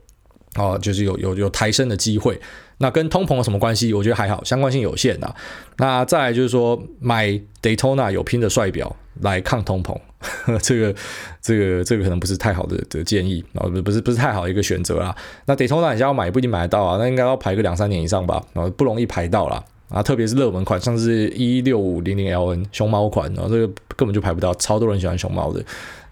啊，就是有有有抬升的机会。那跟通膨有什么关系？我觉得还好，相关性有限呐。那再来就是说，买 Daytona 有拼的帅表来抗通膨，(laughs) 这个这个这个可能不是太好的的建议啊，不是不是太好的一个选择啦。那 Daytona 你想要买不一定买得到啊，那应该要排个两三年以上吧，然后不容易排到啦。啊，特别是热门款，像是一六五零零 LN 熊猫款，然后这个根本就排不到，超多人喜欢熊猫的。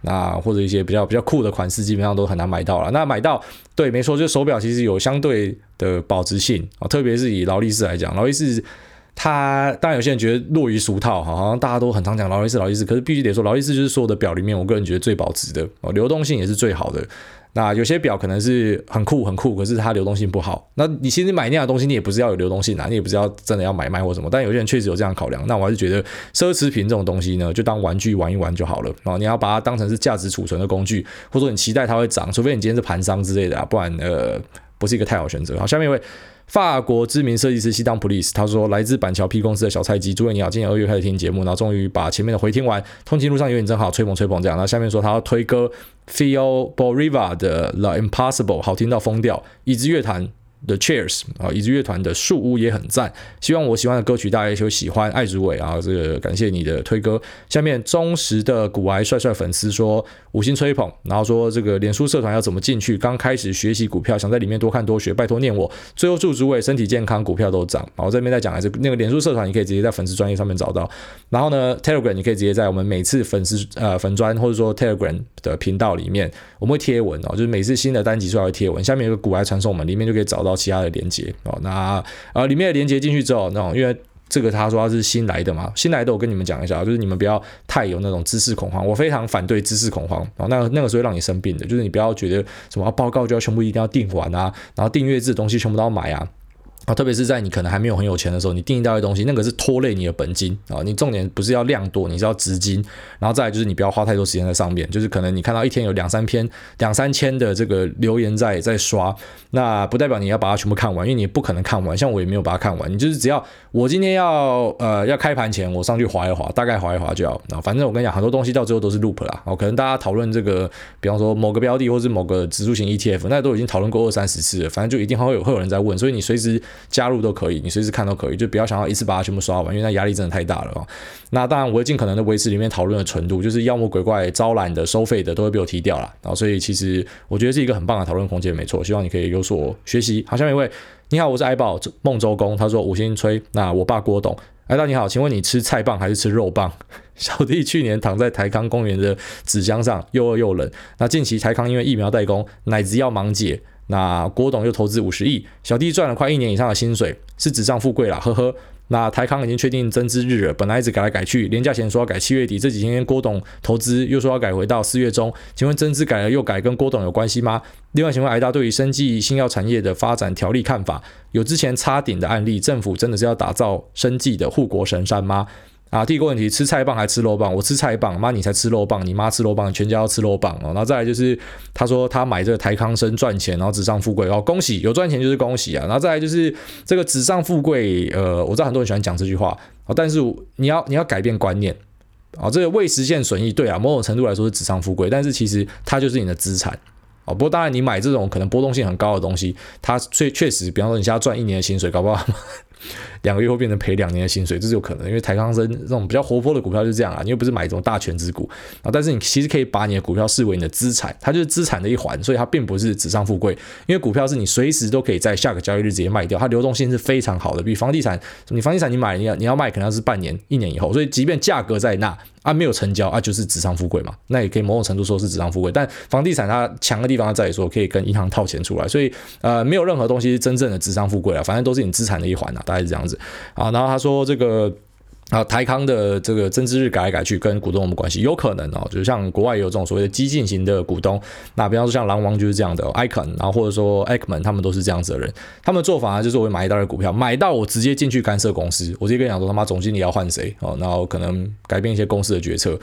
那或者一些比较比较酷的款式，基本上都很难买到了。那买到，对，没错，就手表其实有相对的保值性啊，特别是以劳力士来讲，劳力士它当然有些人觉得落于俗套，好像大家都很常讲劳力士，劳力士，可是必须得说，劳力士就是所有的表里面，我个人觉得最保值的哦，流动性也是最好的。那有些表可能是很酷很酷，可是它流动性不好。那你其实买那样的东西，你也不是要有流动性啊，你也不是要真的要买卖或什么。但有些人确实有这样考量。那我还是觉得奢侈品这种东西呢，就当玩具玩一玩就好了啊。你要把它当成是价值储存的工具，或者说你期待它会涨，除非你今天是盘商之类的啊，不然呃不是一个太好选择。好，下面一位。法国知名设计师西当普利斯，他说：“来自板桥 P 公司的小菜鸡，祝愿你好，今年二月开始听节目，然后终于把前面的回听完。通勤路上有点正好，吹捧吹捧这样。那下面说他要推歌 Feel Boriva 的 The Impossible，好听到疯掉。以至乐坛 The Chairs 啊，椅子乐团的树屋也很赞，希望我喜欢的歌曲大家也喜欢。爱竹伟啊，这个感谢你的推歌。下面忠实的股癌帅帅粉丝说五星吹捧，然后说这个脸书社团要怎么进去？刚开始学习股票，想在里面多看多学，拜托念我。最后祝竹伟身体健康，股票都涨。然后这边再讲一次，那个脸书社团你可以直接在粉丝专业上面找到。然后呢，Telegram 你可以直接在我们每次粉丝呃粉专或者说 Telegram 的频道里面，我们会贴文哦，就是每次新的单集出来会贴文，下面有个股癌传送门，里面就可以找到。到其他的连接哦，那啊里面的连接进去之后，那种因为这个他说他是新来的嘛，新来的我跟你们讲一下，就是你们不要太有那种知识恐慌，我非常反对知识恐慌哦，那那个时候让你生病的，就是你不要觉得什么报告就要全部一定要订完啊，然后订阅制的东西全部都要买啊。啊，特别是在你可能还没有很有钱的时候，你订一大堆东西，那个是拖累你的本金啊。你重点不是要量多，你是要资金。然后再来就是你不要花太多时间在上面，就是可能你看到一天有两三篇、两三千的这个留言在在刷，那不代表你要把它全部看完，因为你不可能看完。像我也没有把它看完，你就是只要我今天要呃要开盘前，我上去滑一滑，大概滑一滑就要。那反正我跟你讲，很多东西到最后都是 loop 啦。哦，可能大家讨论这个，比方说某个标的或是某个指数型 ETF，那都已经讨论过二三十次了，反正就一定会有会有人在问，所以你随时加入都可以。你随时看都可以，就不要想要一次把它全部刷完，因为那压力真的太大了啊。那当然，我会尽可能的维持里面讨论的纯度，就是妖魔鬼怪、招揽的、收费的都会被我踢掉了。然后，所以其实我觉得是一个很棒的讨论空间，没错。希望你可以有所学习。好，下面一位，你好，我是爱宝孟周公，他说五星吹。那我爸郭董，爱大你好，请问你吃菜棒还是吃肉棒？小弟去年躺在台康公园的纸箱上，又饿又冷。那近期台康因为疫苗代工，奶子要忙解。那郭董又投资五十亿，小弟赚了快一年以上的薪水，是纸上富贵啦，呵呵。那台康已经确定增资日了，本来一直改来改去，连假前说要改七月底，这几天郭董投资又说要改回到四月中，请问增资改了又改，跟郭董有关系吗？另外，请问癌大对于生技新药产业的发展条例看法？有之前插顶的案例，政府真的是要打造生技的护国神山吗？啊，第一个问题，吃菜棒还是吃肉棒？我吃菜棒，妈你才吃肉棒，你妈吃肉棒，全家要吃肉棒哦。然后再来就是，他说他买这个台康生赚钱，然后纸上富贵哦，恭喜有赚钱就是恭喜啊。然后再来就是这个纸上富贵，呃，我知道很多人喜欢讲这句话啊，但是你要你要改变观念啊，这个未实现损益，对啊，某种程度来说是纸上富贵，但是其实它就是你的资产。不过当然你买这种可能波动性很高的东西，它确确实，比方说你现在赚一年的薪水，搞不好。两个月会变成赔两年的薪水，这是有可能，因为台康生这种比较活泼的股票就是这样啊，你又不是买这种大权值股啊，但是你其实可以把你的股票视为你的资产，它就是资产的一环，所以它并不是纸上富贵，因为股票是你随时都可以在下个交易日直接卖掉，它流动性是非常好的，比房地产，你房地产你买你要你要卖可能是半年一年以后，所以即便价格在那啊没有成交啊就是纸上富贵嘛，那也可以某种程度说是纸上富贵，但房地产它强的地方在于说可以跟银行套钱出来，所以呃没有任何东西是真正的纸上富贵啊，反正都是你资产的一环啊，大概是这样子。啊，然后他说这个啊，台康的这个增资日改来改去，跟股东有什么关系？有可能哦，就是像国外有这种所谓的激进型的股东，那比方说像狼王就是这样的，Icon，然后或者说 Ackman，他们都是这样子的人。他们的做法，就是我会买一大堆股票，买到我直接进去干涉公司，我直接跟你讲说他妈总经理要换谁哦，然后可能改变一些公司的决策。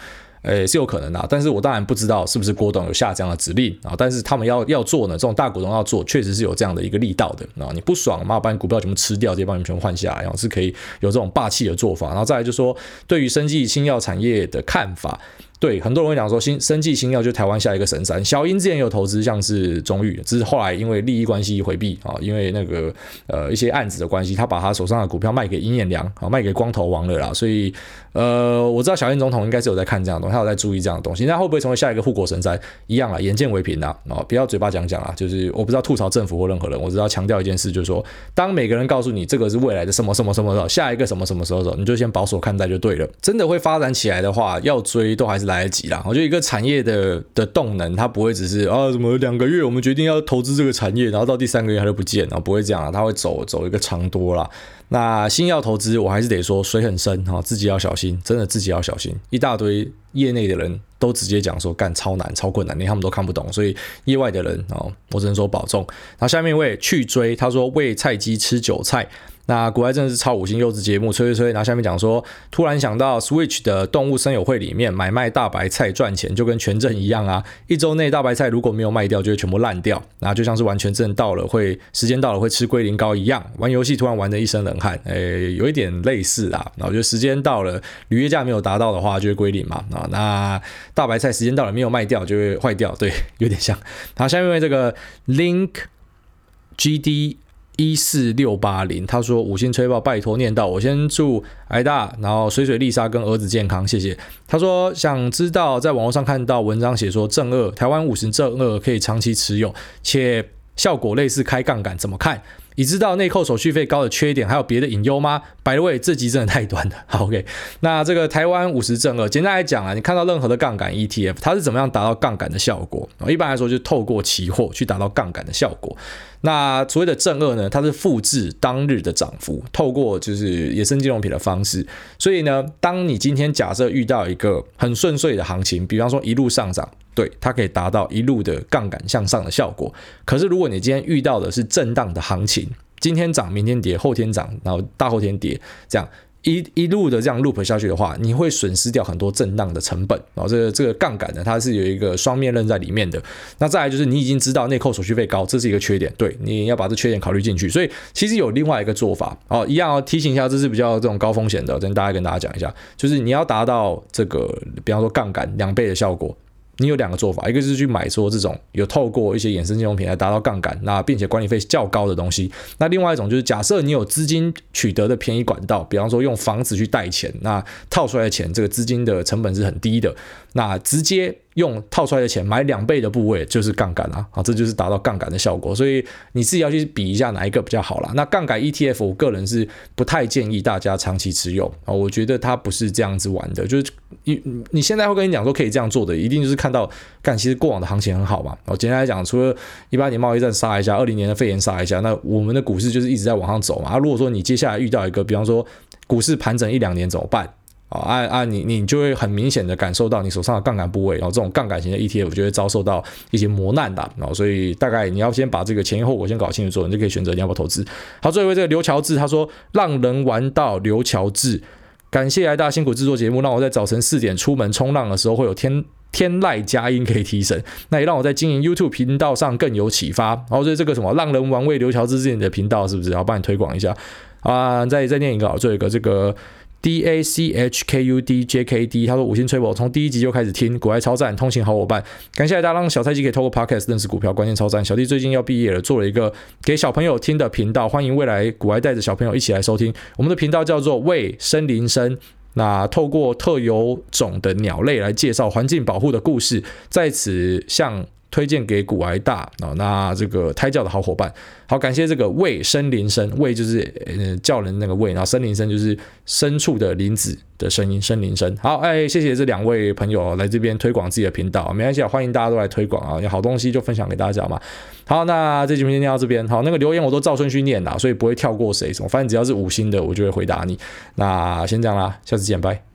诶，是有可能的，但是我当然不知道是不是郭董有下这样的指令啊。但是他们要要做呢，这种大股东要做，确实是有这样的一个力道的啊。你不爽嘛，把你股票全部吃掉，直接把你们全部换下来，然后是可以有这种霸气的做法。然后再来就是说，对于生技新药产业的看法。对，很多人会讲说新生技新药就台湾下一个神山。小英之前有投资，像是中裕，只是后来因为利益关系回避啊，因为那个呃一些案子的关系，他把他手上的股票卖给尹衍梁啊，卖给光头王了啦。所以呃，我知道小英总统应该是有在看这样的东西，他有在注意这样的东西。那会不会成为下一个护国神山？一样啊，眼见为凭啊，啊，不要嘴巴讲讲啊，就是我不知道吐槽政府或任何人，我只要强调一件事，就是说，当每个人告诉你这个是未来的什么什么什么时候，下一个什么什么时候的时候，你就先保守看待就对了。真的会发展起来的话，要追都还是来得及啦。我觉得一个产业的的动能，它不会只是啊，什么两个月我们决定要投资这个产业，然后到第三个月它就不见了，不会这样啊，它会走走一个长多啦。那新药投资，我还是得说水很深哈，自己要小心，真的自己要小心。一大堆业内的人都直接讲说干超难、超困难，连他们都看不懂，所以业外的人哦，我只能说保重。然后下面一位去追，他说喂菜鸡吃韭菜。那股癌真的是超五星优质节目，吹吹吹。然后下面讲说，突然想到 Switch 的动物森友会里面买卖大白菜赚钱，就跟权证一样啊。一周内大白菜如果没有卖掉，就会全部烂掉。然后就像是完全证到了会时间到了会吃龟苓膏一样，玩游戏突然玩的一身冷汗，诶，有一点类似啊。然后就时间到了，履约价没有达到的话，就会归零嘛。啊，那大白菜时间到了没有卖掉，就会坏掉。对，有点像。好下面这个 Link GD。一四六八零，他说五星吹爆，拜托念到我先祝挨大，然后水水丽莎跟儿子健康，谢谢。他说想知道在网络上看到文章写说正二台湾五十正二可以长期持有，且效果类似开杠杆，怎么看？已知道内扣手续费高的缺点，还有别的隐忧吗白位这集真的太短了。好，(laughs) OK，那这个台湾五十正二，简单来讲啊，你看到任何的杠杆 ETF，它是怎么样达到杠杆的效果？一般来说，就透过期货去达到杠杆的效果。那所谓的正二呢，它是复制当日的涨幅，透过就是野生金融品的方式。所以呢，当你今天假设遇到一个很顺遂的行情，比方说一路上涨，对，它可以达到一路的杠杆向上的效果。可是如果你今天遇到的是震荡的行情，今天涨，明天跌，后天涨，然后大后天跌，这样。一一路的这样 loop 下去的话，你会损失掉很多震荡的成本，然后这个这个杠杆呢，它是有一个双面刃在里面的。那再来就是你已经知道内扣手续费高，这是一个缺点，对，你要把这缺点考虑进去。所以其实有另外一个做法哦，一样要提醒一下，这是比较这种高风险的，跟大家跟大家讲一下，就是你要达到这个，比方说杠杆两倍的效果。你有两个做法，一个是去买说这种有透过一些衍生金融品来达到杠杆，那并且管理费较高的东西。那另外一种就是假设你有资金取得的便宜管道，比方说用房子去贷钱，那套出来的钱这个资金的成本是很低的，那直接。用套出来的钱买两倍的部位就是杠杆啊，啊，这就是达到杠杆的效果。所以你自己要去比一下哪一个比较好啦。那杠杆 ETF，我个人是不太建议大家长期持有啊，我觉得它不是这样子玩的。就是你你现在会跟你讲说可以这样做的，一定就是看到干，其实过往的行情很好嘛。我简单来讲，除了一八年贸易战杀一下，二零年的肺炎杀一下，那我们的股市就是一直在往上走嘛。啊，如果说你接下来遇到一个，比方说股市盘整一两年怎么办？啊，按按你你就会很明显的感受到你手上的杠杆部位，然后这种杠杆型的 ETF 就会遭受到一些磨难的，然后所以大概你要先把这个前因后果先搞清楚之后，你就可以选择你要不要投资。好，最后一位这个刘乔治他说，浪人玩到刘乔治，感谢挨大辛苦制作节目，让我在早晨四点出门冲浪的时候会有天天籁佳音可以提神，那也让我在经营 YouTube 频道上更有启发。然后所以这个什么浪人玩味刘乔治是你的频道是不是？然后帮你推广一下啊，再再念一个，最后一个这个。D A C H K U D J K D，他说五星吹爆，从第一集就开始听，股癌超赞，通勤好伙伴，感谢大家让小菜鸡可以透过 Podcast 认识股票，关键超赞。小弟最近要毕业了，做了一个给小朋友听的频道，欢迎未来股癌带着小朋友一起来收听。我们的频道叫做为森林声，那透过特有种的鸟类来介绍环境保护的故事，在此向。推荐给股癌大啊，那这个胎教的好伙伴，好，感谢这个为森林声，为就是呃叫人那个为，然后森林声就是牲畜的林子的声音，森林声。好，哎，谢谢这两位朋友来这边推广自己的频道，没关系啊，欢迎大家都来推广啊，有好东西就分享给大家嘛。好，那这期就先到这边，好，那个留言我都照顺序念啦，所以不会跳过谁什么，反正只要是五星的，我就会回答你。那先这样啦，下次见，拜。